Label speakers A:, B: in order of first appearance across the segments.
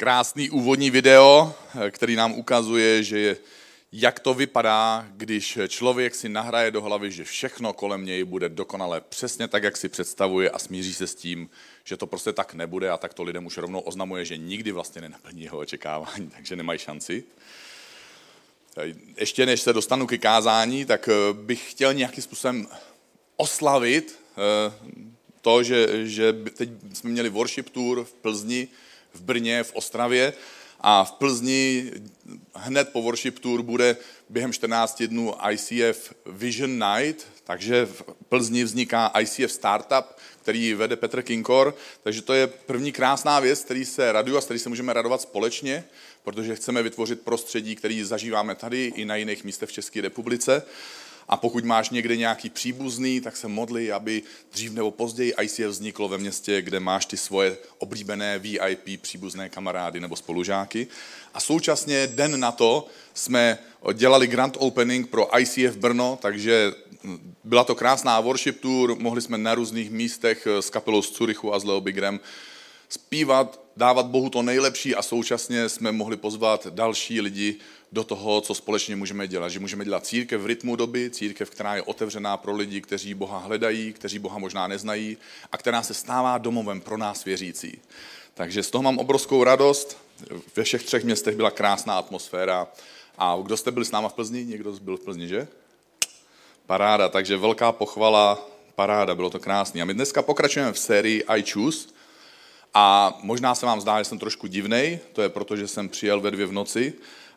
A: krásný úvodní video, který nám ukazuje, že je, jak to vypadá, když člověk si nahraje do hlavy, že všechno kolem něj bude dokonale přesně tak, jak si představuje a smíří se s tím, že to prostě tak nebude a tak to lidem už rovnou oznamuje, že nikdy vlastně nenaplní jeho očekávání, takže nemají šanci. Ještě než se dostanu ke kázání, tak bych chtěl nějakým způsobem oslavit eh, to, že, že teď jsme měli worship tour v Plzni, v Brně, v Ostravě a v Plzni hned po worship tour bude během 14 dnů ICF Vision Night, takže v Plzni vzniká ICF Startup, který vede Petr Kinkor, takže to je první krásná věc, který se raduju a který se můžeme radovat společně, protože chceme vytvořit prostředí, který zažíváme tady i na jiných místech v České republice. A pokud máš někde nějaký příbuzný, tak se modli, aby dřív nebo později ICF vzniklo ve městě, kde máš ty svoje oblíbené VIP příbuzné kamarády nebo spolužáky. A současně den na to jsme dělali grand opening pro ICF Brno, takže byla to krásná worship tour, mohli jsme na různých místech s kapelou z Curychu a z Leo Bigrem zpívat, dávat Bohu to nejlepší a současně jsme mohli pozvat další lidi do toho, co společně můžeme dělat. Že můžeme dělat církev v rytmu doby, církev, která je otevřená pro lidi, kteří Boha hledají, kteří Boha možná neznají a která se stává domovem pro nás věřící. Takže z toho mám obrovskou radost. Ve všech třech městech byla krásná atmosféra. A kdo jste byli s náma v Plzni? Někdo byl v Plzni, že? Paráda, takže velká pochvala, paráda, bylo to krásné. A my dneska pokračujeme v sérii I Choose. A možná se vám zdá, že jsem trošku divnej, to je proto, že jsem přijel ve dvě v noci,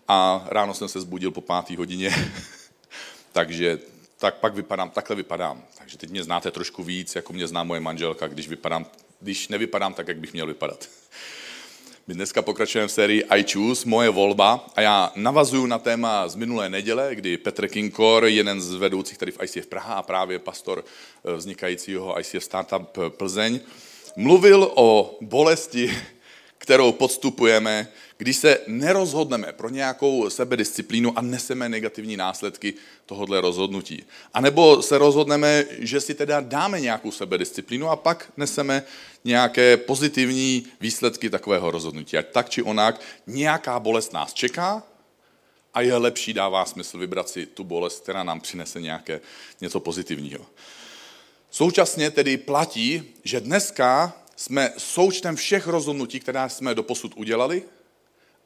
A: a ráno jsem se zbudil po pátý hodině, takže tak pak vypadám, takhle vypadám. Takže teď mě znáte trošku víc, jako mě zná moje manželka, když, vypadám, když nevypadám tak, jak bych měl vypadat. My dneska pokračujeme v sérii I Choose, moje volba, a já navazuju na téma z minulé neděle, kdy Petr Kinkor, jeden z vedoucích tady v ICF Praha a právě pastor eh, vznikajícího ICF Startup Plzeň, mluvil o bolesti, kterou podstupujeme, když se nerozhodneme pro nějakou sebedisciplínu a neseme negativní následky tohohle rozhodnutí. A nebo se rozhodneme, že si teda dáme nějakou sebedisciplínu a pak neseme nějaké pozitivní výsledky takového rozhodnutí. Ať tak či onak, nějaká bolest nás čeká a je lepší, dává smysl vybrat si tu bolest, která nám přinese nějaké, něco pozitivního. Současně tedy platí, že dneska jsme součtem všech rozhodnutí, která jsme doposud udělali,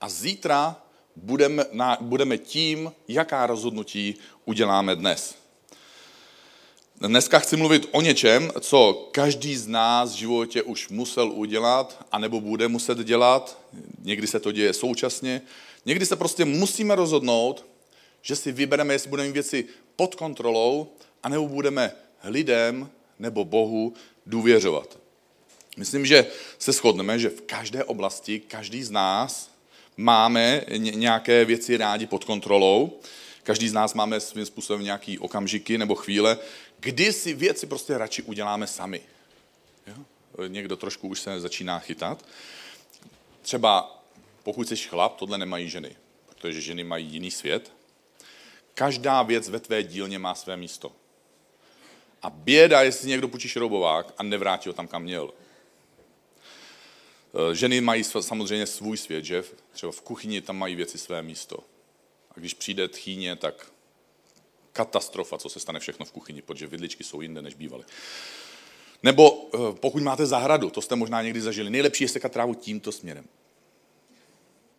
A: a zítra budeme, na, budeme tím, jaká rozhodnutí uděláme dnes. Dneska chci mluvit o něčem, co každý z nás v životě už musel udělat, anebo bude muset dělat. Někdy se to děje současně. Někdy se prostě musíme rozhodnout, že si vybereme, jestli budeme věci pod kontrolou, anebo budeme lidem nebo Bohu důvěřovat. Myslím, že se shodneme, že v každé oblasti každý z nás máme nějaké věci rádi pod kontrolou. Každý z nás máme svým způsobem nějaký okamžiky nebo chvíle, kdy si věci prostě radši uděláme sami. Jo? Někdo trošku už se začíná chytat. Třeba pokud jsi chlap, tohle nemají ženy, protože ženy mají jiný svět. Každá věc ve tvé dílně má své místo. A běda, jestli někdo půjčí šroubovák a nevrátí ho tam, kam měl. Eh, ženy mají samozřejmě svůj svět, že? Třeba v kuchyni tam mají věci své místo. A když přijde tchýně, tak katastrofa, co se stane všechno v kuchyni, protože vidličky jsou jinde, než bývaly. Nebo eh, pokud máte zahradu, to jste možná někdy zažili, nejlepší je sekat trávu tímto směrem.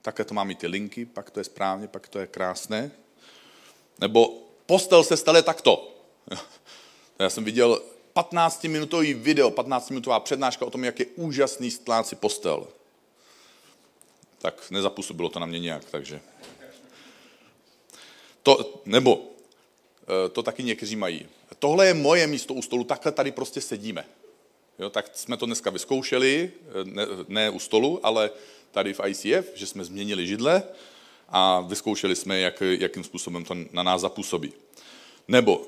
A: Takhle to má mít ty linky, pak to je správně, pak to je krásné. Nebo postel se stane takto. Já jsem viděl 15-minutový video, 15-minutová přednáška o tom, jak je úžasný stlát si postel. Tak nezapůsobilo to na mě nějak, takže... To, nebo, eh, to taky někteří mají. Tohle je moje místo u stolu, takhle tady prostě sedíme. Jo, tak jsme to dneska vyzkoušeli, eh, ne, ne u stolu, ale tady v ICF, že jsme změnili židle a vyzkoušeli jsme, jak, jakým způsobem to na nás zapůsobí. Nebo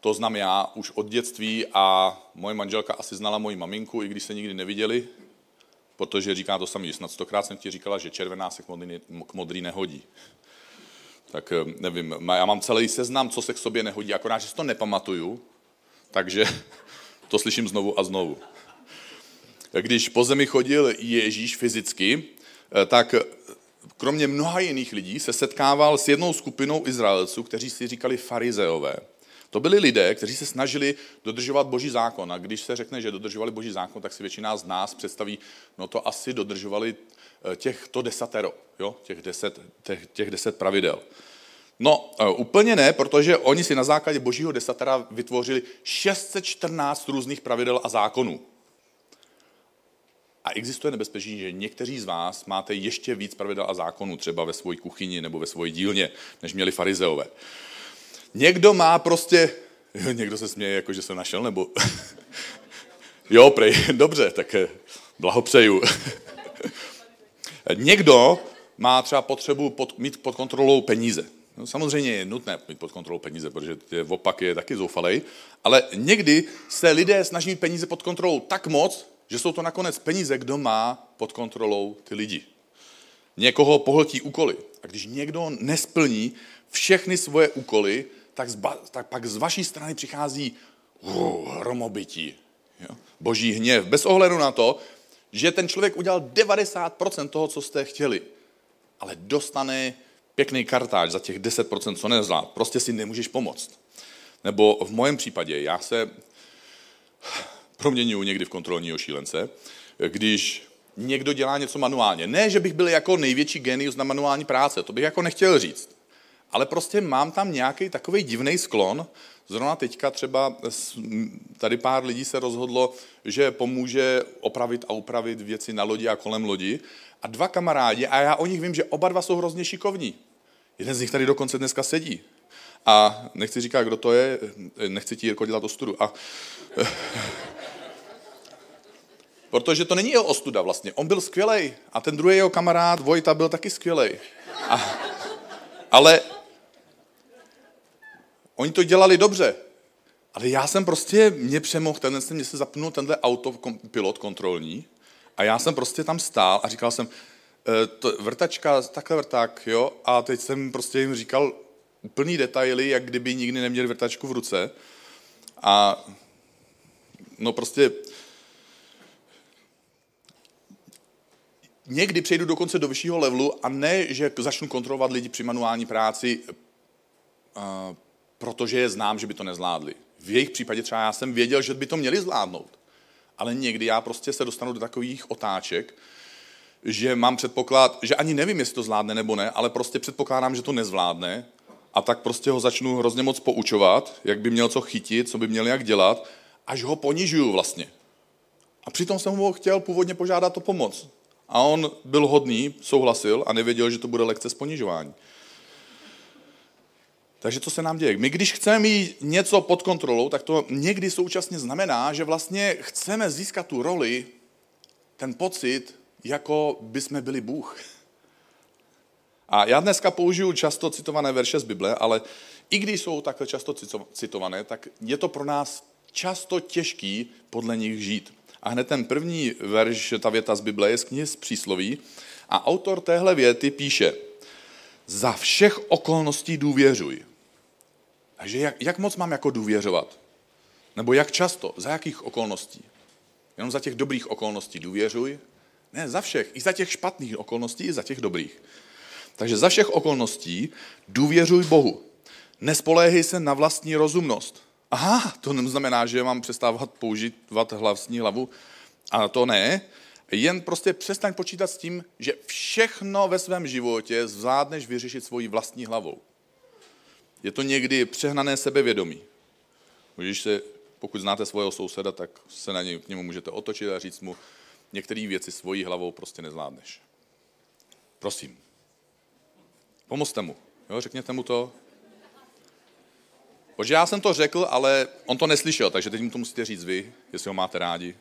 A: to znám já už od dětství a moje manželka asi znala moji maminku, i když se nikdy neviděli, protože říká to samý. Snad stokrát jsem ti říkala, že červená se k modrý, k modrý nehodí. Tak eh, nevím, já mám celý seznam, co se k sobě nehodí, akorát, že si to nepamatuju, takže to slyším znovu a znovu. Když po zemi chodil Ježíš fyzicky, eh, tak kromě mnoha jiných lidí se setkával s jednou skupinou Izraelců, kteří si říkali farizeové. To byli lidé, kteří se snažili dodržovat boží zákon. A když se řekne, že dodržovali boží zákon, tak si většina z nás představí, no to asi dodržovali eh, těchto desatero, jo? Těch, deset, těch, těch deset pravidel. No, eh, úplně ne, protože oni si na základě božího desatera vytvořili 614 různých pravidel a zákonů. A existuje nebezpečí, že někteří z vás máte ještě víc pravidel a zákonů, třeba ve své kuchyni nebo ve své dílně, než měli farizeové. Někdo má prostě, někdo se směje, jako že se našel, nebo... jo, prej, dobře, tak eh, blahopřeju. Někdo má třeba potřebu pod, mít pod kontrolou peníze. No, samozřejmě je nutné mít pod kontrolou peníze, protože je, opak je taky zoufalej, ale někdy se lidé snaží mít peníze pod kontrolou tak moc, že jsou to nakonec peníze, kdo má pod kontrolou ty lidi. Někoho pohltí úkoly. A když někdo nesplní všechny svoje úkoly, tak, zba, tak pak z vaší strany přichází uh, hromobytí. Jo? Boží hněv. Bez ohledu na to, že ten člověk udělal 90% toho, co jste chtěli. Ale dostane pěkný kartáč za těch 10%, co nezvlád. Prostě si nemůžeš pomoct. Nebo v mém případě, já se proměňuji někdy v kontrolního šílence, když někdo dělá něco manuálně. Ne, že bych byl jako největší genius na manuální práce, to bych jako nechtěl říct. Ale prostě mám tam nějaký takový divný sklon. Zrovna teďka třeba tady pár lidí se rozhodlo, že pomůže opravit a upravit věci na lodi a kolem lodi. A dva kamarádi, a já o nich vím, že oba dva jsou hrozně šikovní. Jeden z nich tady dokonce dneska sedí. A nechci říkat, kdo to je, nechci ti Jirko dělat ostudu. A, protože to není jeho ostuda vlastně. On byl skvělej a ten druhý jeho kamarád Vojta byl taky skvělej. A, ale oni to dělali dobře. Ale já jsem prostě, mě přemohl, ten, mě se zapnul tenhle autopilot kontrolní a já jsem prostě tam stál a říkal jsem, e, to, vrtačka, takhle vrták, jo, a teď jsem prostě jim říkal úplný detaily, jak kdyby nikdy neměli vrtačku v ruce. A no prostě někdy přejdu dokonce do vyššího levelu a ne, že začnu kontrolovat lidi při manuální práci, uh, protože je znám, že by to nezvládli. V jejich případě třeba já jsem věděl, že by to měli zvládnout. Ale někdy já prostě se dostanu do takových otáček, že mám předpoklad, že ani nevím, jestli to zvládne nebo ne, ale prostě předpokládám, že to nezvládne a tak prostě ho začnu hrozně moc poučovat, jak by měl co chytit, co by měl jak dělat, až ho ponižuju vlastně. A přitom jsem ho chtěl původně požádat o pomoc. A on byl hodný, souhlasil a nevěděl, že to bude lekce z ponižování. Takže co se nám děje? My když chceme mít něco pod kontrolou, tak to někdy současně znamená, že vlastně chceme získat tu roli, ten pocit, jako by jsme byli Bůh. A já dneska použiju často citované verše z Bible, ale i když jsou takhle často citované, tak je to pro nás často těžký podle nich žít. A hned ten první verš, ta věta z Bible je z knihy z přísloví a autor téhle věty píše za všech okolností důvěřuj. Takže jak, jak moc mám jako důvěřovat? Nebo jak často? Za jakých okolností? Jenom za těch dobrých okolností důvěřuj? Ne, za všech. I za těch špatných okolností, i za těch dobrých. Takže za všech okolností důvěřuj Bohu. Nespoléhej se na vlastní rozumnost. Aha, to neznamená, že mám přestávat používat vlastní hlavu. A to ne. Jen prostě přestaň počítat s tím, že všechno ve svém životě zvládneš vyřešit svojí vlastní hlavou. Je to někdy přehnané sebevědomí. Můžeš se, pokud znáte svého souseda, tak se na něj, k němu můžete otočit a říct mu, některé věci svojí hlavou prostě nezvládneš. Prosím. Pomozte mu. Jo, řekněte mu to. Protože já jsem to řekl, ale on to neslyšel, takže teď mu to musíte říct vy, jestli ho máte rádi.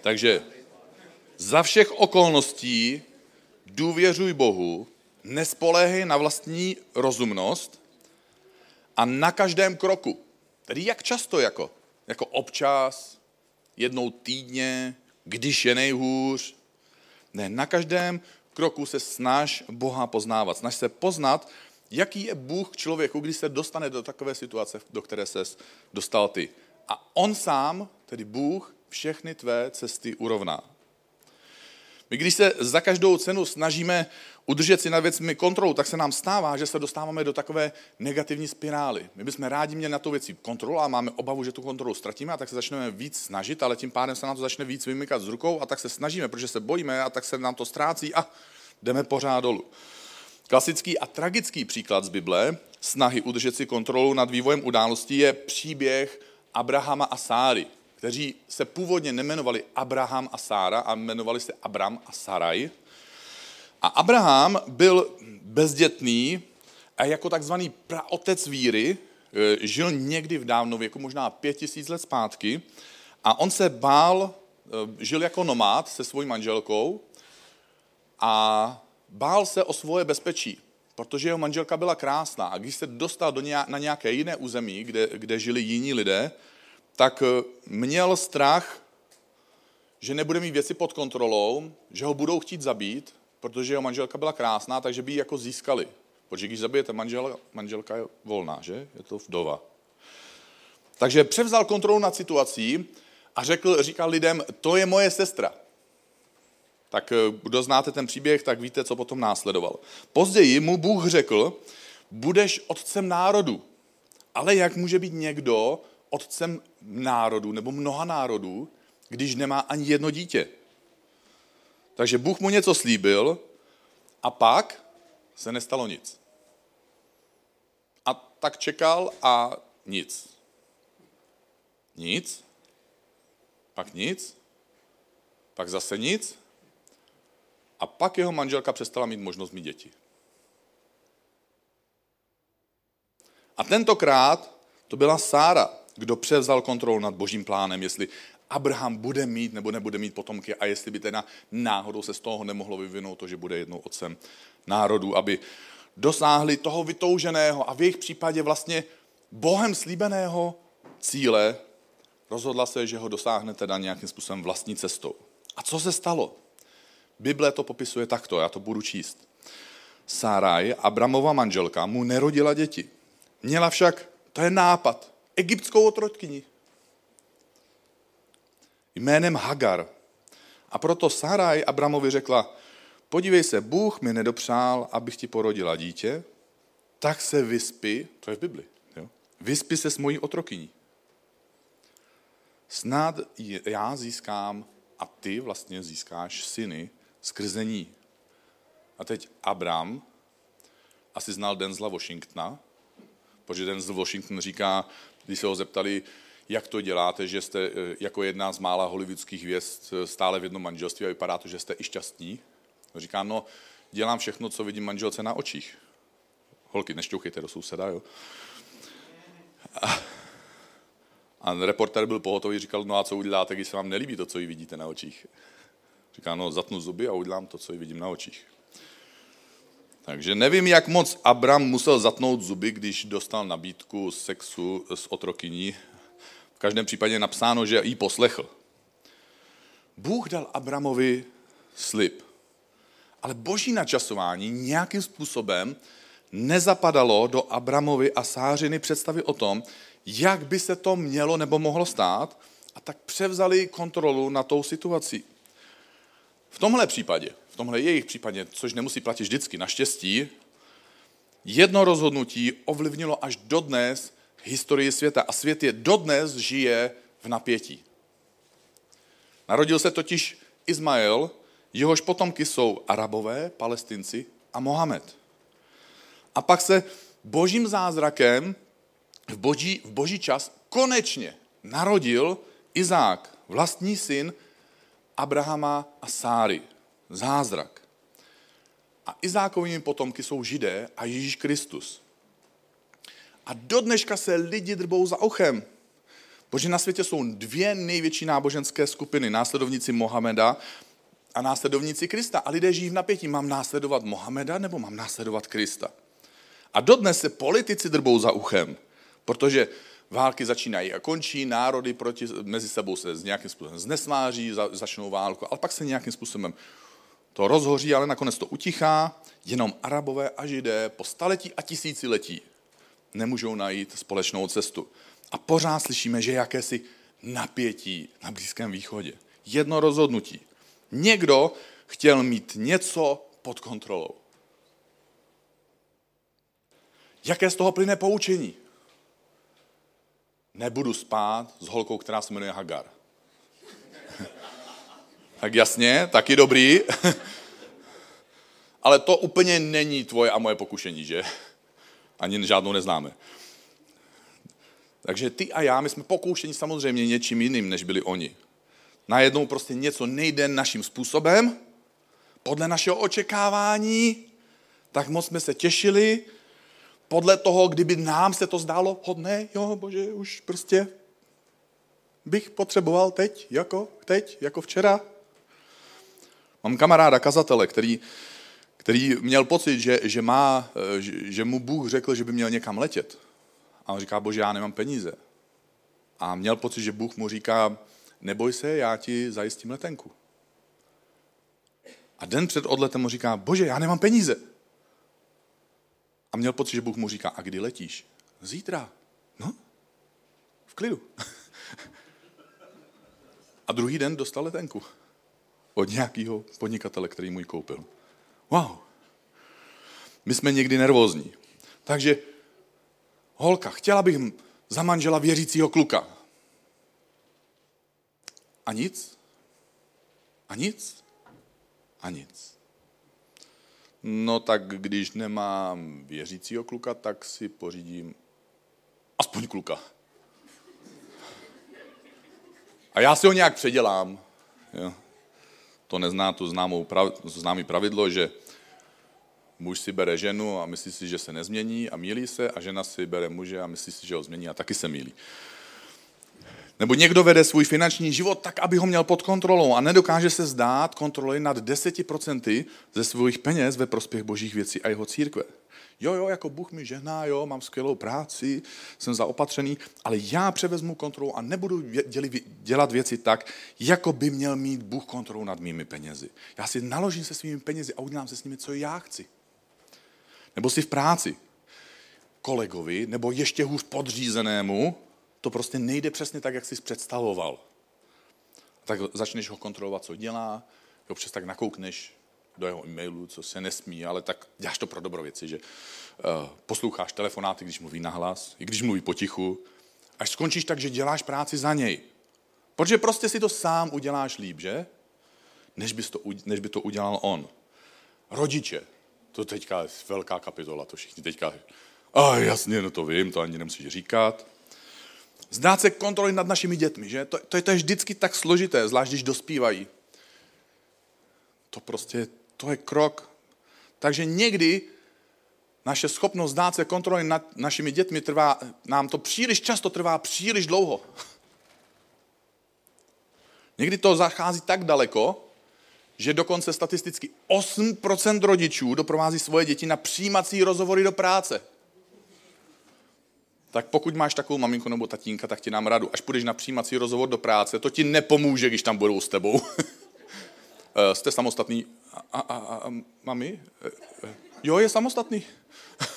A: Takže za všech okolností důvěřuj Bohu, nespoléhej na vlastní rozumnost a na každém kroku. Tedy jak často jako? Jako občas, jednou týdně, když je nejhůř. Ne, na každém kroku se snaž Boha poznávat. Snaž se poznat, jaký je Bůh k člověku, když se dostane do takové situace, do které se dostal ty. a on sám, tedy Bůh, všechny tvé cesty urovná. My když se za každou cenu snažíme udržet si nad věcmi kontrolu, tak se nám stává, že se dostáváme do takové negativní spirály. My bychom rádi měli na to věci kontrolu a máme obavu, že tu kontrolu ztratíme a tak se začneme víc snažit, ale tím pádem se nám to začne víc vymykat z rukou a tak se snažíme, protože se bojíme a tak se nám to ztrácí a jdeme pořád dolů. Klasický a tragický příklad z Bible snahy udržet si kontrolu nad vývojem událostí je příběh Abrahama a Sáry, kteří se původně nemenovali Abraham a Sára, a jmenovali se Abram a Saraj. A Abraham byl bezdětný a jako takzvaný praotec víry e, žil někdy v dávno věku, možná pět tisíc let zpátky, a on se bál, e, žil jako nomád se svojí manželkou a bál se o svoje bezpečí, protože jeho manželka byla krásná a když se dostal do nějak, na nějaké jiné území, kde, kde žili jiní lidé, tak eh, měl strach, že nebude mít věci pod kontrolou, že ho budou chtít zabít, protože jeho manželka byla krásná, takže by ji jako získali. Protože když zabijete manžela, manželka je volná, že? Je to vdova. Takže převzal kontrolu nad situací a řekl, říkal lidem, to je moje sestra. Tak eh, kdo znáte ten příběh, tak víte, co potom následoval. Později mu Bůh řekl, budeš otcem národu. Ale jak může být někdo otcem národů nebo mnoha národů, když nemá ani jedno dítě? Takže Bůh mu něco slíbil a pak se nestalo nic. A tak čekal a nic. Nic. Pak nic. Pak zase nic. A pak jeho manželka přestala mít možnost mít děti. A tentokrát to byla Sára, kdo převzal kontrolu nad božím plánem, jestli Abraham bude mít nebo nebude mít potomky a jestli by teda náhodou se z toho nemohlo vyvinout to, že bude jednou otcem národů, aby dosáhli toho vytouženého a v jejich případě vlastně Bohem slíbeného cíle, rozhodla se, že ho dosáhne teda nějakým způsobem vlastní cestou. A co se stalo? Bible to popisuje takto, já to budu číst. Sáraj, Abramova manželka, mu nerodila děti. Měla však, to je nápad, egyptskou otrotkyni. Jménem Hagar. A proto Sáraj Abramovi řekla, podívej se, Bůh mi nedopřál, abych ti porodila dítě, tak se vyspí, to je v Bibli, jo? vyspí se s mojí otrokyní. Snad já získám a ty vlastně získáš syny skrze ní. A teď Abram asi znal Denzla Washingtona, protože Denzel Washington říká, když se ho zeptali, jak to děláte, že jste eh, jako jedna z mála hollywoodských hvězd eh, stále v jednom manželství a vypadá to, že jste i šťastní. Říká, no, dělám všechno, co vidím manželce na očích. Holky, nešťouchejte do souseda, jo. A, a reporter byl pohotový, říkal, no a co uděláte, když se vám nelíbí to, co jí vidíte na očích? Říká, no zatnu zuby a udělám to, co vidím na očích. Takže nevím, jak moc Abram musel zatnout zuby, když dostal nabídku sexu s otrokyní. V každém případě je napsáno, že jí poslechl. Bůh dal Abramovi slib. Ale boží načasování nějakým způsobem nezapadalo do Abramovi a Sářiny představy o tom, jak by se to mělo nebo mohlo stát, a tak převzali kontrolu na tou situací. V tomhle případě, tomhle jejich případě, což nemusí platit vždycky, naštěstí, jedno rozhodnutí ovlivnilo až dodnes historii světa a svět je dodnes žije v napětí. Narodil se totiž Izmael, jehož potomky jsou Arabové, Palestinci a Mohamed. A pak se božím zázrakem v boží, v boží čas konečně narodil Izák, vlastní syn, Abrahama a Sáry. Zázrak. A Izákovými potomky jsou židé a Ježíš Kristus. A do dneška se lidi drbou za ochem. Protože na světě jsou dvě největší náboženské skupiny. Následovníci Mohameda a následovníci Krista. A lidé žijí v napětí. Mám následovat Mohameda nebo mám následovat Krista? A dodnes se politici drbou za uchem. Protože války začínají a končí, národy proti, mezi sebou se nějakým způsobem znesváří, za, začnou válku, ale pak se nějakým způsobem to rozhoří, ale nakonec to utichá, jenom arabové a židé po staletí a tisíciletí nemůžou najít společnou cestu. A pořád slyšíme, že jakési napětí na Blízkém východě. Jedno rozhodnutí. Někdo chtěl mít něco pod kontrolou. Jaké z toho plyne poučení? Nebudu spát s holkou, která se jmenuje Hagar. Tak jasně, taky dobrý. Ale to úplně není tvoje a moje pokušení, že? Ani žádnou neznáme. Takže ty a já, my jsme pokoušeni samozřejmě něčím jiným, než byli oni. Najednou prostě něco nejde naším způsobem, podle našeho očekávání, tak moc jsme se těšili, podle toho, kdyby nám se to zdálo hodné, jo, bože, už prostě bych potřeboval teď, jako teď, jako včera. Mám kamaráda, kazatele, který, který měl pocit, že, že, má, že, že mu Bůh řekl, že by měl někam letět. A on říká, bože, já nemám peníze. A měl pocit, že Bůh mu říká, neboj se, já ti zajistím letenku. A den před odletem mu říká, bože, já nemám peníze. A měl pocit, že Bůh mu říká, a kdy letíš? Zítra. No, v klidu. A druhý den dostal letenku od nějakého podnikatele, který mu ji koupil. Wow. My jsme někdy nervózní. Takže holka, chtěla bych za manžela věřícího kluka. A nic? A nic? A nic. No tak když nemám věřícího kluka, tak si pořídím aspoň kluka. A já si ho nějak předělám. Jo. To nezná tu známou, známý pravidlo, že muž si bere ženu a myslí si, že se nezmění a mílí se a žena si bere muže a myslí si, že ho změní a taky se mílí. Nebo někdo vede svůj finanční život tak, aby ho měl pod kontrolou a nedokáže se zdát kontroly nad 10% ze svých peněz ve prospěch božích věcí a jeho církve. Jo, jo, jako Bůh mi žehná, jo, mám skvělou práci, jsem zaopatřený, ale já převezmu kontrolu a nebudu dělat věci tak, jako by měl mít Bůh kontrolu nad mými penězi. Já si naložím se svými penězi a udělám se s nimi, co já chci. Nebo si v práci kolegovi, nebo ještě hůř podřízenému, to prostě nejde přesně tak, jak jsi představoval. Tak začneš ho kontrolovat, co dělá, občas tak nakoukneš do jeho e-mailu, co se nesmí, ale tak děláš to pro dobro věci, že uh, posloucháš telefonáty, když mluví nahlas, i když mluví potichu, až skončíš tak, že děláš práci za něj. Protože prostě si to sám uděláš líp, že? Než, bys to, než by to udělal on. Rodiče, to teďka je velká kapitola, to všichni teďka, a jasně, no to vím, to ani nemusíš říkat. Zdát se kontroly nad našimi dětmi, že? To, to, to je vždycky tak složité, zvlášť když dospívají. To prostě, to je krok. Takže někdy naše schopnost zdát se kontroly nad našimi dětmi trvá, nám to příliš často trvá příliš dlouho. Někdy to zachází tak daleko, že dokonce statisticky 8% rodičů doprovází svoje děti na přijímací rozhovory do práce tak pokud máš takovou maminku nebo tatínka, tak ti nám radu. Až půjdeš na přijímací rozhovor do práce, to ti nepomůže, když tam budou s tebou. Eh, jste samostatný? A, a, a, a mami? Eh, eh, jo, je samostatný.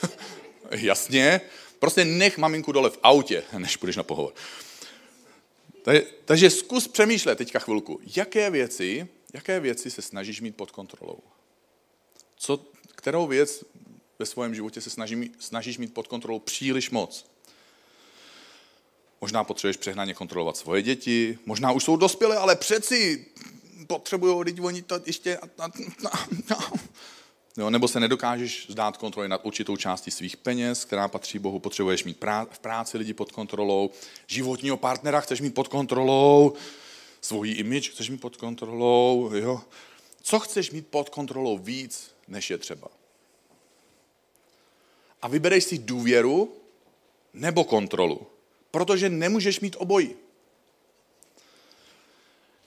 A: Jasně. Prostě nech maminku dole v autě, než půjdeš na pohovor. Takže zkus přemýšlet teďka chvilku, jaké věci, jaké věci se snažíš mít pod kontrolou. Co, kterou věc ve svém životě se snaží, snažíš mít pod kontrolou příliš moc. Možná potřebuješ přehnaně kontrolovat svoje děti, možná už jsou dospělé, ale přeci potřebují, teď oni to ještě... Jo, nebo se nedokážeš zdát kontroly nad určitou částí svých peněz, která patří Bohu, potřebuješ mít prá- v práci lidi pod kontrolou, životního partnera chceš mít pod kontrolou, svůj image chceš mít pod kontrolou, jo. Co chceš mít pod kontrolou víc, než je třeba? A vybereš si důvěru nebo kontrolu protože nemůžeš mít obojí.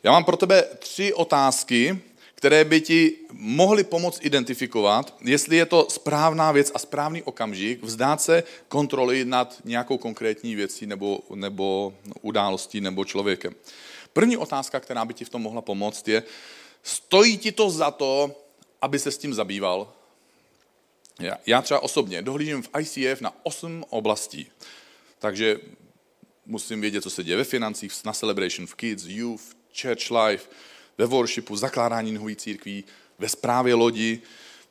A: Já mám pro tebe tři otázky, které by ti mohly pomoct identifikovat, jestli je to správná věc a správný okamžik vzdát se kontroly nad nějakou konkrétní věcí nebo, nebo událostí nebo člověkem. První otázka, která by ti v tom mohla pomoct, je, stojí ti to za to, aby se s tím zabýval? Já, já třeba osobně dohlížím v ICF na osm oblastí. Takže musím vědět, co se děje ve financích, na Celebration v Kids, Youth, Church Life, ve worshipu, zakládání nových církví, ve správě lodi,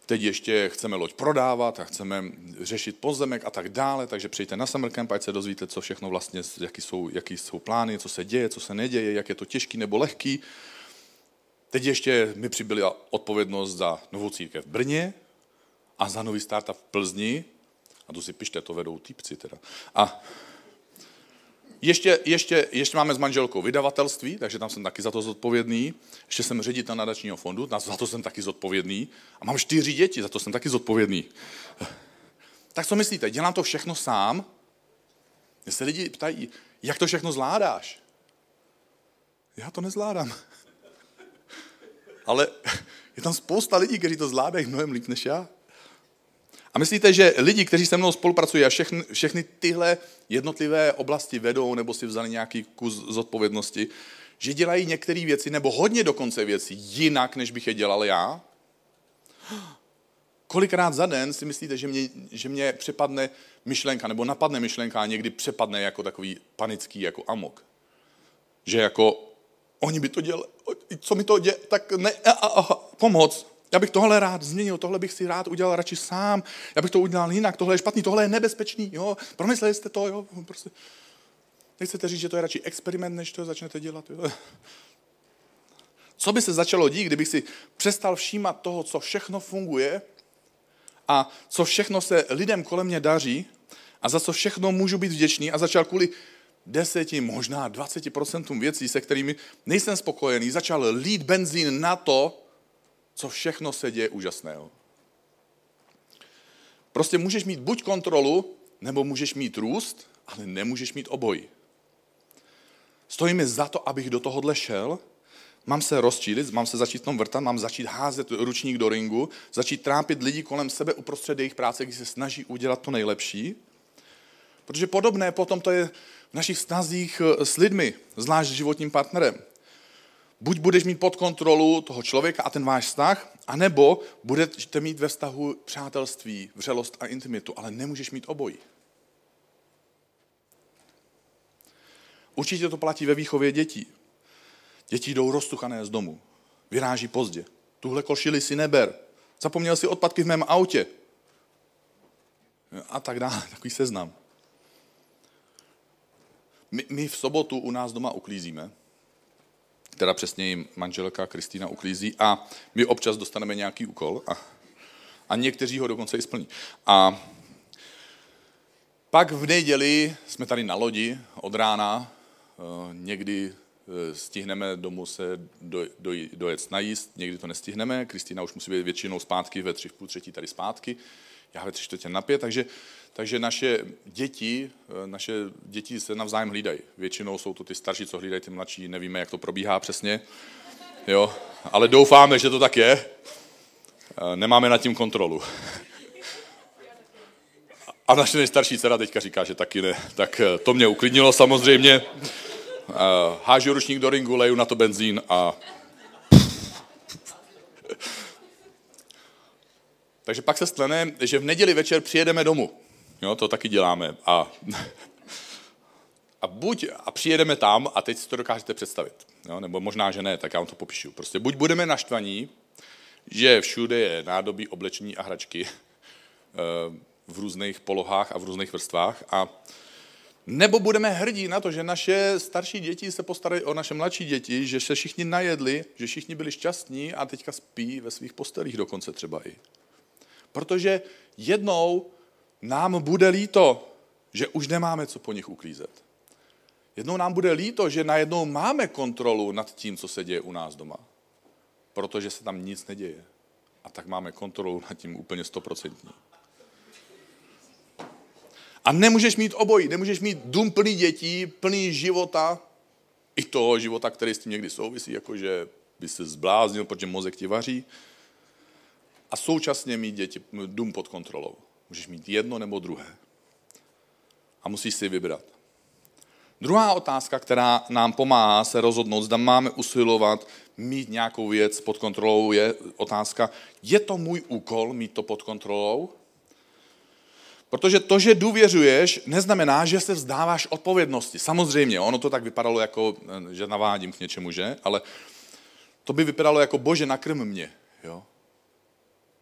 A: teď ještě chceme loď prodávat a chceme řešit pozemek a tak dále, takže přijďte na Summer Camp, ať se dozvíte, co všechno vlastně, jaký jsou, jaký jsou plány, co se děje, co se neděje, jak je to těžký nebo lehký. Teď ještě mi přibyla odpovědnost za novou církev v Brně a za nový startup v Plzni. A tu si pište, to vedou týpci teda. A ještě, ještě, ještě máme s manželkou vydavatelství, takže tam jsem taky za to zodpovědný. Ještě jsem ředitel nadačního fondu, za to jsem taky zodpovědný. A mám čtyři děti, za to jsem taky zodpovědný. Tak co myslíte, dělám to všechno sám? Mě se lidi ptají, jak to všechno zvládáš? Já to nezvládám. Ale je tam spousta lidí, kteří to zvládají mnohem líp než já. A myslíte, že lidi, kteří se mnou spolupracují a všechny, všechny tyhle jednotlivé oblasti vedou nebo si vzali nějaký kus zodpovědnosti, že dělají některé věci, nebo hodně dokonce věci, jinak, než bych je dělal já? Kolikrát za den si myslíte, že mě, že mě přepadne myšlenka, nebo napadne myšlenka a někdy přepadne jako takový panický jako amok? Že jako, oni by to dělali, co mi to děje, tak ne, a, a, a, pomoc, já bych tohle rád změnil, tohle bych si rád udělal radši sám, já bych to udělal jinak, tohle je špatný, tohle je nebezpečný, jo, promysleli jste to, jo, prostě. Nechcete říct, že to je radši experiment, než to začnete dělat, jo. Co by se začalo dít, kdybych si přestal všímat toho, co všechno funguje a co všechno se lidem kolem mě daří a za co všechno můžu být vděčný a začal kvůli deseti, možná 20% věcí, se kterými nejsem spokojený, začal lít benzín na to, co všechno se děje úžasného. Prostě můžeš mít buď kontrolu, nebo můžeš mít růst, ale nemůžeš mít obojí. Stojí mi za to, abych do tohohle šel, mám se rozčílit, mám se začít tom vrtat, mám začít házet ručník do ringu, začít trápit lidi kolem sebe uprostřed jejich práce, když se snaží udělat to nejlepší. Protože podobné potom to je v našich vztazích eh, s lidmi, zvlášť s životním partnerem buď budeš mít pod kontrolu toho člověka a ten váš vztah, anebo budete mít ve vztahu přátelství, vřelost a intimitu, ale nemůžeš mít obojí. Určitě to platí ve výchově dětí. Děti jdou roztuchané z domu. Vyráží pozdě. Tuhle košili si neber. Zapomněl si odpadky v mém autě. A tak dále, takový seznam. My, my v sobotu u nás doma uklízíme teda přesněji manželka Kristýna uklízí a my občas dostaneme nějaký úkol a, a někteří ho dokonce i splní. A pak v neděli jsme tady na lodi od rána, eh, někdy eh, stihneme domů se do, do, dojet najíst, někdy to nestihneme, Kristýna už musí být většinou zpátky ve tři v půl třetí tady zpátky, já ve tři čtvrtě na pět, takže, takže naše děti, eh, naše děti se navzájem hlídají. Většinou jsou to ty starší, co hlídají ty mladší, nevíme, jak to probíhá přesně. Jo, ale doufáme, že to tak je. Eh, nemáme nad tím kontrolu. A naše nejstarší dcera teďka říká, že taky ne. Tak eh, to mě uklidnilo samozřejmě. Hážu ručník do ringu, leju na to benzín a Takže pak se stane, že v neděli večer přijedeme domů. Jo, to taky děláme. A, a buď a přijedeme tam, a teď si to dokážete představit. Jo, nebo možná, že ne, tak já vám to popíšu. Prostě buď budeme naštvaní, že všude je nádobí, oblečení a hračky eh, v různých polohách a v různých vrstvách a nebo budeme hrdí na to, že naše starší děti se postarají o naše mladší děti, že se všichni najedli, že všichni byli šťastní a teďka spí ve svých postelích dokonce třeba i. Protože jednou nám bude líto, že už nemáme co po nich uklízet. Jednou nám bude líto, že najednou máme kontrolu nad tím, co se děje u nás doma. Protože se tam nic neděje. A tak máme kontrolu nad tím úplně stoprocentní. A nemůžeš mít obojí. Nemůžeš mít dům plný dětí, plný života, i toho života, který s tím někdy souvisí, jakože by se zbláznil, protože mozek ti vaří a současně mít děti, dům pod kontrolou. Můžeš mít jedno nebo druhé. A musíš si vybrat. Druhá otázka, která nám pomáhá se rozhodnout, zda máme usilovat mít nějakou věc pod kontrolou, je otázka, je to můj úkol mít to pod kontrolou? Protože to, že důvěřuješ, neznamená, že se vzdáváš odpovědnosti. Samozřejmě, ono to tak vypadalo jako, že navádím k něčemu, že? Ale to by vypadalo jako, bože, nakrm mě. Jo?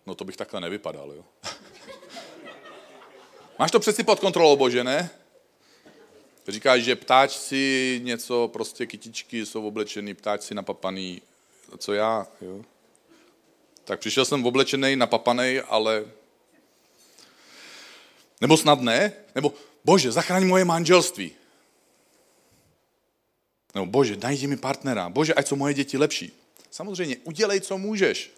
A: No to bych takhle nevypadal. Jo? Máš to přeci pod kontrolou, bože, ne? Říkáš, že ptáčci něco, prostě kytičky jsou oblečený, ptáčci napapaný, co já, jo? Tak přišel jsem oblečený, napapaný, ale nebo snad ne? Nebo bože, zachraň moje manželství. Nebo bože, najdi mi partnera. Bože, ať jsou moje děti lepší. Samozřejmě, udělej, co můžeš.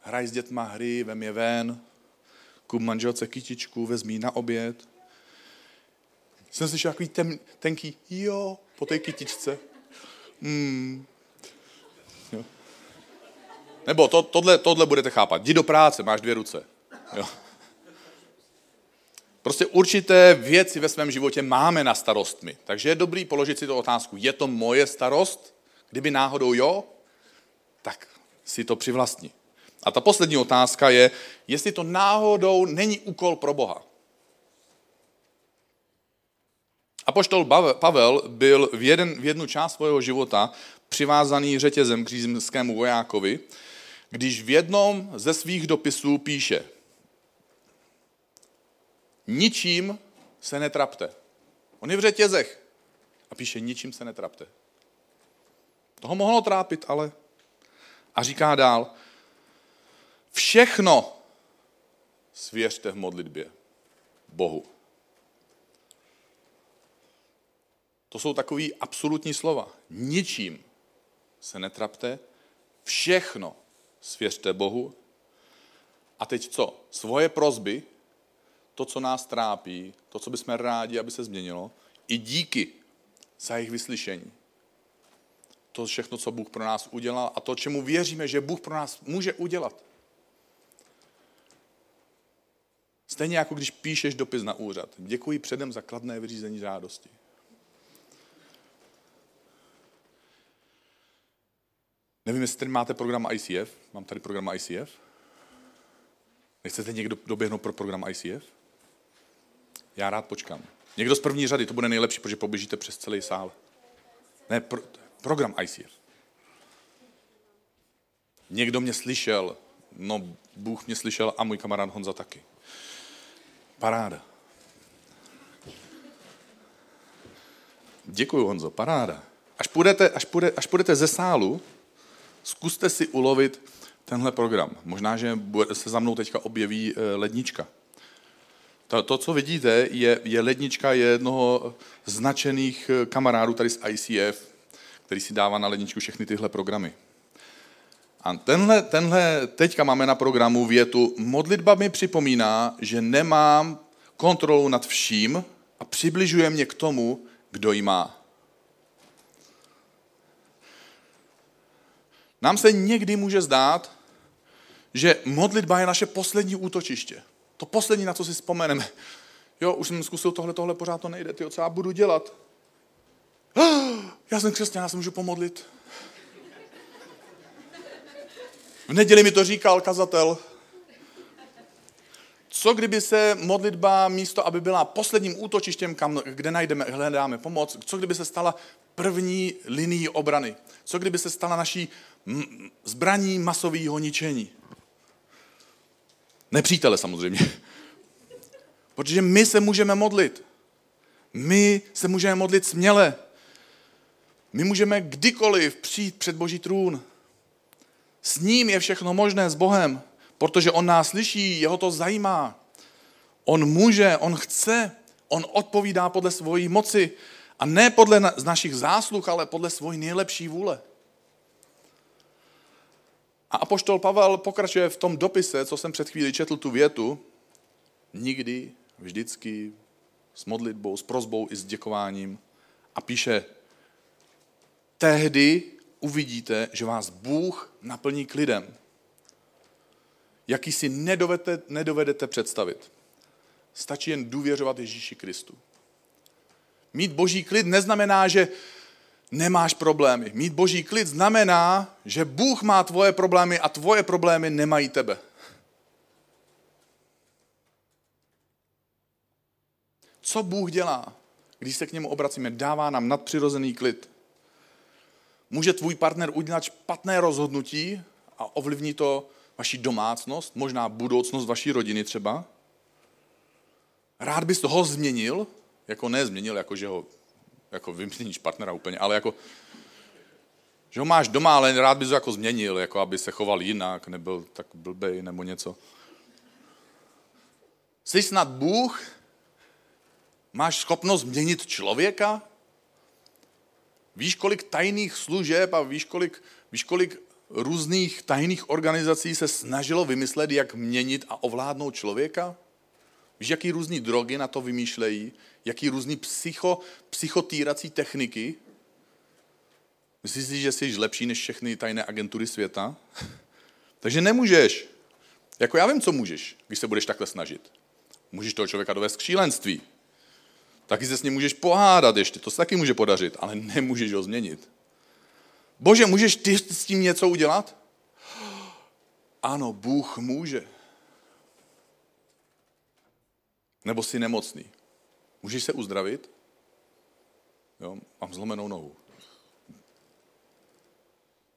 A: Hraj s dětma hry, vem je ven, kup manželce kytičku, vezmi na oběd. Jsem slyšel takový ten, tenký, jo, po té kytičce. Hmm. Jo. Nebo to, tohle, tohle budete chápat. Jdi do práce, máš dvě ruce. Jo. Prostě určité věci ve svém životě máme na starostmi. Takže je dobrý položit si tu otázku, je to moje starost? Kdyby náhodou jo, tak si to přivlastní. A ta poslední otázka je, jestli to náhodou není úkol pro Boha. Apoštol Pavel byl v, jeden, v jednu část svého života přivázaný řetězem k římskému vojákovi, když v jednom ze svých dopisů píše – ničím se netrapte. On je v řetězech a píše, ničím se netrapte. Toho mohlo trápit, ale... A říká dál, všechno svěřte v modlitbě Bohu. To jsou takový absolutní slova. Ničím se netrapte, všechno svěřte Bohu. A teď co? Svoje prozby to, co nás trápí, to, co bychom rádi, aby se změnilo, i díky za jejich vyslyšení. To všechno, co Bůh pro nás udělal a to, čemu věříme, že Bůh pro nás může udělat. Stejně jako když píšeš dopis na úřad. Děkuji předem za kladné vyřízení žádosti. Nevím, jestli tady máte program ICF. Mám tady program ICF. Nechcete někdo doběhnout pro program ICF? Já rád počkám. Někdo z první řady, to bude nejlepší, protože poběžíte přes celý sál. Ne, pro, program ICF. Někdo mě slyšel, no Bůh mě slyšel a můj kamarád Honza taky. Paráda. Děkuji, Honzo, paráda. Až půjdete, až, půjde, až půjdete ze sálu, zkuste si ulovit tenhle program. Možná, že se za mnou teďka objeví eh, lednička. To, to co vidíte, je, je lednička jednoho značených eh, kamarádů tady z ICF, který si dává na ledničku všechny tyhle programy. A tenhle, tenhle teďka máme na programu větu, modlitba mi připomíná, že nemám kontrolu nad vším a přibližuje mě k tomu, kdo ji má. Nám se někdy může zdát, že modlitba je naše poslední útočiště. To poslední, na co si vzpomeneme. Jo, už jsem zkusil tohle, tohle, pořád to nejde. Ty, co já budu dělat? Já jsem křesťan, já se můžu pomodlit. V neděli mi to říkal kazatel. Co kdyby se modlitba místo, aby byla posledním útočištěm, kam, kde najdeme, hledáme pomoc, co kdyby se stala první linií obrany? Co kdyby se stala naší zbraní masového ničení? Nepřítele samozřejmě. Protože my se můžeme modlit. My se můžeme modlit směle. My můžeme kdykoliv přijít před Boží trůn. S ním je všechno možné, s Bohem, protože on nás slyší, jeho to zajímá. On může, on chce, on odpovídá podle svojí moci a ne podle na, z našich zásluh, ale podle svojí nejlepší vůle. A apoštol Pavel pokračuje v tom dopise, co jsem před chvíli četl tu větu, nikdy, vždycky, s modlitbou, s prozbou i s děkováním. A píše, tehdy uvidíte, že vás Bůh naplní klidem, jaký si nedovedete, nedovedete představit. Stačí jen důvěřovat Ježíši Kristu. Mít boží klid neznamená, že nemáš problémy. Mít boží klid znamená, že Bůh má tvoje problémy a tvoje problémy nemají tebe. Co Bůh dělá, když se k němu obracíme? Dává nám nadpřirozený klid. Může tvůj partner udělat špatné rozhodnutí a ovlivní to vaši domácnost, možná budoucnost vaší rodiny třeba. Rád bys toho změnil, jako nezměnil, jako že ho jako vyměníš partnera úplně, ale jako že ho máš doma, ale rád bys ho jako změnil, jako aby se choval jinak, nebyl tak blbej nebo něco. Jsi snad Bůh? Máš schopnost změnit člověka? Víš, kolik tajných služeb a víš, kolik, víš, kolik různých tajných organizací se snažilo vymyslet, jak měnit a ovládnout člověka? Víš, jaký různý drogy na to vymýšlejí? Jaký různý psycho, psychotýrací techniky? Myslíš si, že jsi lepší než všechny tajné agentury světa? Takže nemůžeš. Jako já vím, co můžeš, když se budeš takhle snažit. Můžeš toho člověka dovést k šílenství. Taky se s ním můžeš pohádat ještě, to se taky může podařit, ale nemůžeš ho změnit. Bože, můžeš ty s tím něco udělat? Ano, Bůh může. Nebo jsi nemocný. Můžeš se uzdravit? Jo, mám zlomenou nohu.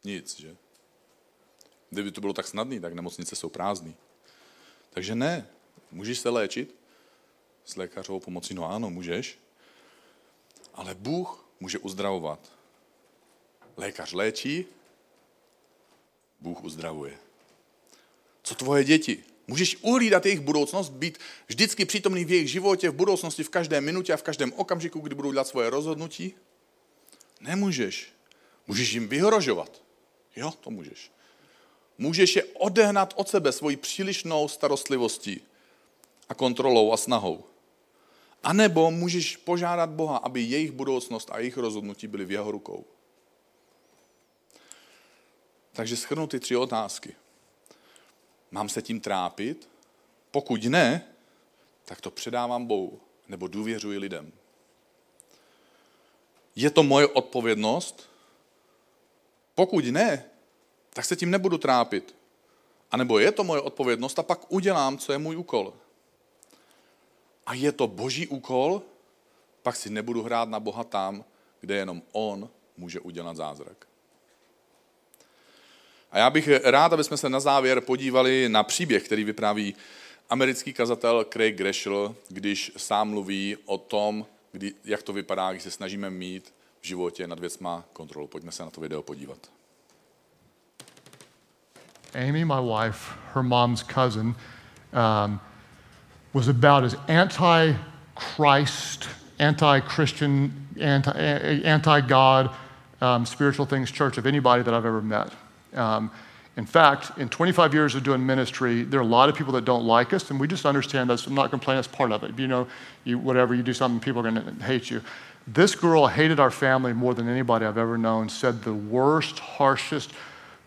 A: Nic, že? Kdyby to bylo tak snadné, tak nemocnice jsou prázdné. Takže ne. Můžeš se léčit s lékařovou pomocí? No ano, můžeš. Ale Bůh může uzdravovat. Lékař léčí, Bůh uzdravuje. Co tvoje děti? Můžeš uhlídat jejich budoucnost, být vždycky přítomný v jejich životě, v budoucnosti, v každé minutě a v každém okamžiku, kdy budou dělat svoje rozhodnutí? Nemůžeš. Můžeš jim vyhrožovat. Jo, to můžeš. Můžeš je odehnat od sebe svojí přílišnou starostlivostí a kontrolou a snahou. A nebo můžeš požádat Boha, aby jejich budoucnost a jejich rozhodnutí byly v jeho rukou. Takže schrnu ty tři otázky. Mám se tím trápit? Pokud ne, tak to předávám Bohu nebo důvěřuji lidem. Je to moje odpovědnost? Pokud ne, tak se tím nebudu trápit. A nebo je to moje odpovědnost a pak udělám, co je můj úkol. A je to boží úkol, pak si nebudu hrát na Boha tam, kde jenom On může udělat zázrak. A já bych rád, aby jsme se na závěr podívali na příběh, který vypráví americký kazatel Craig Greshel, když sám mluví o tom, kdy, jak to vypadá, když se snažíme mít v životě nad věcma kontrolu. Pojďme se na to video podívat.
B: Amy, my wife, her mom's cousin, um, was about as anti Christ, anti Christian, anti God, um, spiritual things church of anybody that I've ever met. Um, in fact, in 25 years of doing ministry, there are a lot of people that don't like us, and we just understand that. I'm not complaining, that's part of it. You know, you, whatever, you do something, people are going to hate you. This girl hated our family more than anybody I've ever known, said the worst, harshest,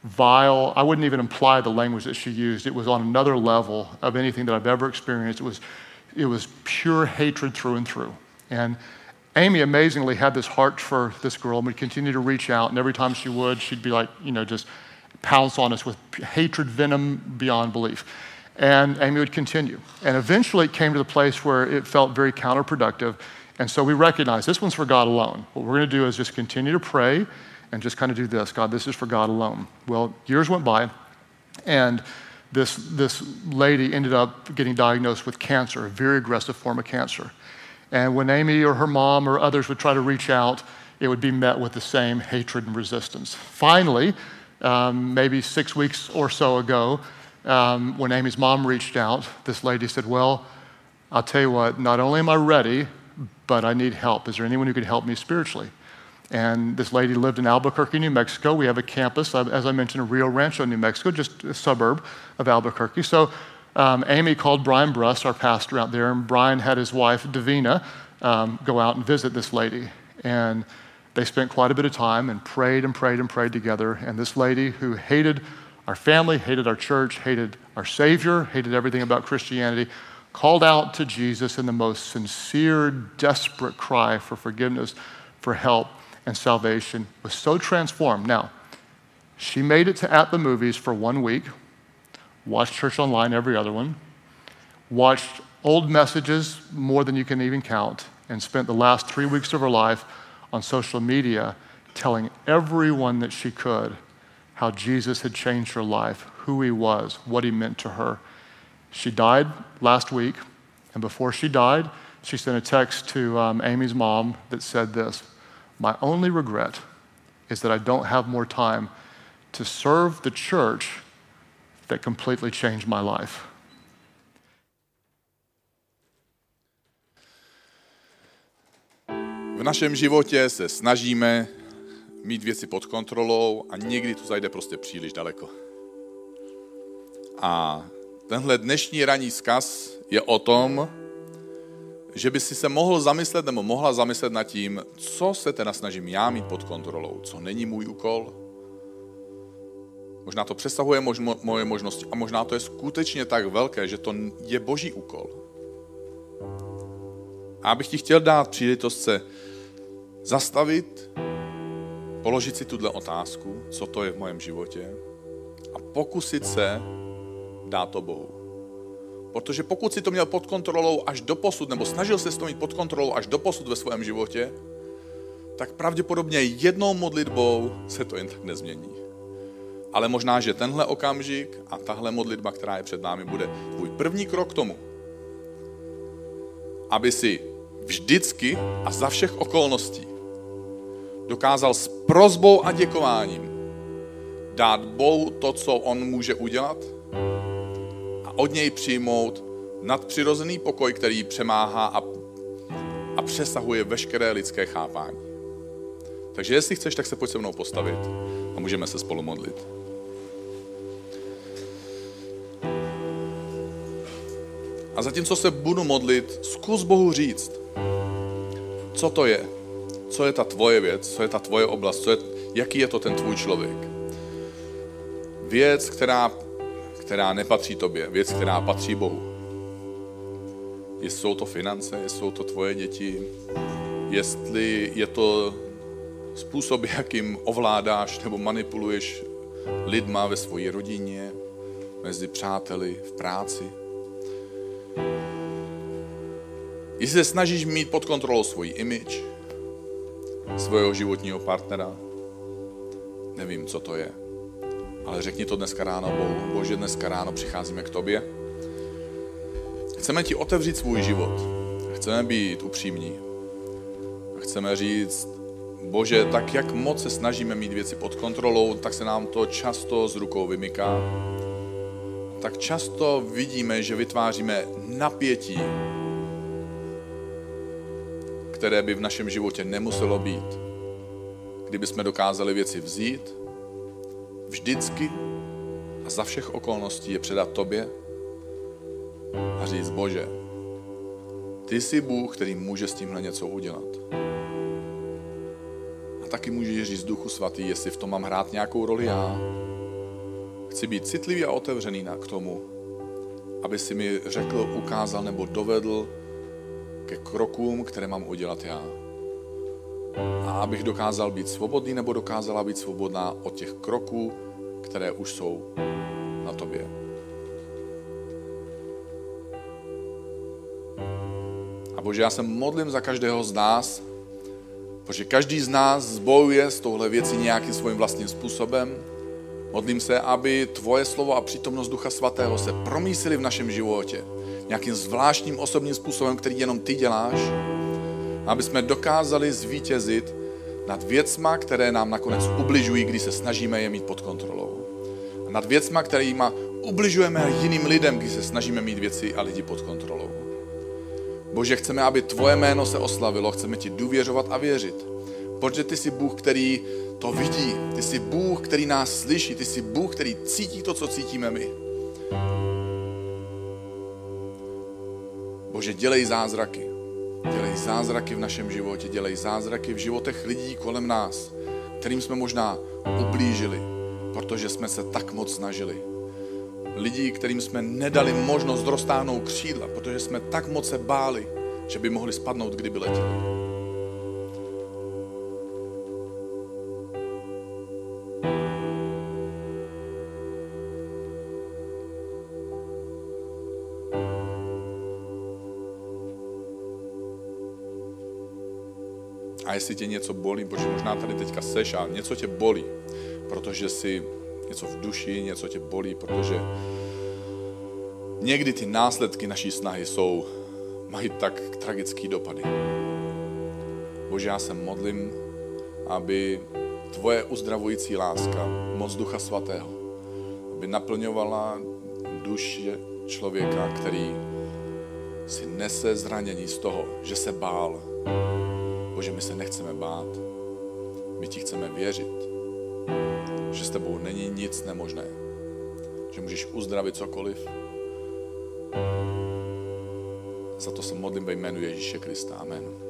B: vile, I wouldn't even imply the language that she used. It was on another level of anything that I've ever experienced. It was, it was pure hatred through and through. And Amy amazingly had this heart for this girl and would continue to reach out. And every time she would, she'd be like, you know, just pounce on us with hatred, venom beyond belief. And Amy would continue. And eventually it came to the place where it felt very counterproductive. And so we recognized this one's for God alone. What we're going to do is just continue to pray and just kind of do this God, this is for God alone. Well, years went by, and this, this lady ended up getting diagnosed with cancer, a very aggressive form of cancer. And when Amy or her mom or others would try to reach out, it would be met with the same hatred and resistance. Finally, um, maybe six weeks or so ago, um, when Amy's mom reached out, this lady said, Well, I'll tell you what, not only am I ready, but I need help. Is there anyone who could help me spiritually? And this lady lived in Albuquerque, New Mexico. We have a campus, uh, as I mentioned, in Rio Rancho, New Mexico, just a suburb of Albuquerque. So um, Amy called Brian Bruss, our pastor out there, and Brian had his wife, Davina, um, go out and visit this lady. And they spent quite a bit of time and prayed and prayed and prayed together. And this lady who hated our family, hated our church, hated our Savior, hated everything about Christianity, called out to Jesus in the most sincere, desperate cry for forgiveness, for help, and salvation, was so transformed. Now, she made it to at the movies for one week, watched church online every other one, watched old messages more than you can even count and spent the last three weeks of her life on social media telling everyone that she could how Jesus had changed her life, who he was, what he meant to her. She died last week, and before she died, she sent a text to um, Amy's mom that said this My only regret is that I don't have more time to serve the church that completely changed my life.
A: V našem životě se snažíme mít věci pod kontrolou a někdy to zajde prostě příliš daleko. A tenhle dnešní ranní zkaz je o tom, že by si se mohl zamyslet nebo mohla zamyslet nad tím, co se teda snažím já mít pod kontrolou, co není můj úkol. Možná to přesahuje možno, moje možnosti a možná to je skutečně tak velké, že to je boží úkol. A abych ti chtěl dát příležitost se zastavit, položit si tuhle otázku, co to je v mojem životě a pokusit se dát to Bohu. Protože pokud si to měl pod kontrolou až do posud, nebo snažil se to mít pod kontrolou až do posud ve svém životě, tak pravděpodobně jednou modlitbou se to jen tak nezmění. Ale možná, že tenhle okamžik a tahle modlitba, která je před námi, bude tvůj první krok k tomu, aby si vždycky a za všech okolností dokázal s prozbou a děkováním dát Bohu to, co on může udělat od něj přijmout nadpřirozený pokoj, který přemáhá a, a přesahuje veškeré lidské chápání. Takže jestli chceš, tak se pojď se mnou postavit a můžeme se spolu modlit. A zatímco se budu modlit, zkus Bohu říct, co to je, co je ta tvoje věc, co je ta tvoje oblast, co je, jaký je to ten tvůj člověk. Věc, která, která nepatří tobě, věc, která patří Bohu. Jestli jsou to finance, jestli jsou to tvoje děti, jestli je to způsob, jakým ovládáš nebo manipuluješ lidma ve své rodině, mezi přáteli, v práci. Jestli se snažíš mít pod kontrolou svůj image, svého životního partnera, nevím, co to je. Ale řekni to dneska ráno Bohu. Bože, dneska ráno přicházíme k tobě. Chceme ti otevřít svůj život. Chceme být upřímní. Chceme říct, Bože, tak jak moc se snažíme mít věci pod kontrolou, tak se nám to často z rukou vymyká. Tak často vidíme, že vytváříme napětí které by v našem životě nemuselo být. Kdyby jsme dokázali věci vzít, vždycky a za všech okolností je předat tobě a říct, Bože, ty jsi Bůh, který může s tímhle něco udělat. A taky můžeš říct Duchu Svatý, jestli v tom mám hrát nějakou roli já. Chci být citlivý a otevřený na k tomu, aby si mi řekl, ukázal nebo dovedl, ke krokům, které mám udělat já. A abych dokázal být svobodný nebo dokázala být svobodná od těch kroků, které už jsou na tobě. A Bože, já se modlím za každého z nás, protože každý z nás zbojuje s touhle věcí nějakým svým vlastním způsobem. Modlím se, aby tvoje slovo a přítomnost Ducha Svatého se promísily v našem životě nějakým zvláštním osobním způsobem, který jenom ty děláš, aby jsme dokázali zvítězit nad věcma, které nám nakonec ubližují, když se snažíme je mít pod kontrolou. Nad věcma, kterými ubližujeme jiným lidem, když se snažíme mít věci a lidi pod kontrolou. Bože, chceme, aby tvoje jméno se oslavilo, chceme ti důvěřovat a věřit. Protože ty jsi Bůh, který to vidí, ty jsi Bůh, který nás slyší, ty jsi Bůh, který cítí to, co cítíme my. Bože, dělej zázraky. Dělej zázraky v našem životě, dělej zázraky v životech lidí kolem nás, kterým jsme možná ublížili, protože jsme se tak moc snažili. Lidí, kterým jsme nedali možnost roztáhnout křídla, protože jsme tak moc se báli, že by mohli spadnout, kdyby letěli. A jestli tě něco bolí, protože možná tady teďka seš a něco tě bolí, protože si něco v duši, něco tě bolí, protože někdy ty následky naší snahy jsou, mají tak tragický dopady. Bože, já se modlím, aby tvoje uzdravující láska, moc Ducha Svatého, aby naplňovala duše člověka, který si nese zranění z toho, že se bál. Bože, my se nechceme bát. My ti chceme věřit, že s tebou není nic nemožné. Že můžeš uzdravit cokoliv. Za to se modlím ve jménu Ježíše Krista. Amen.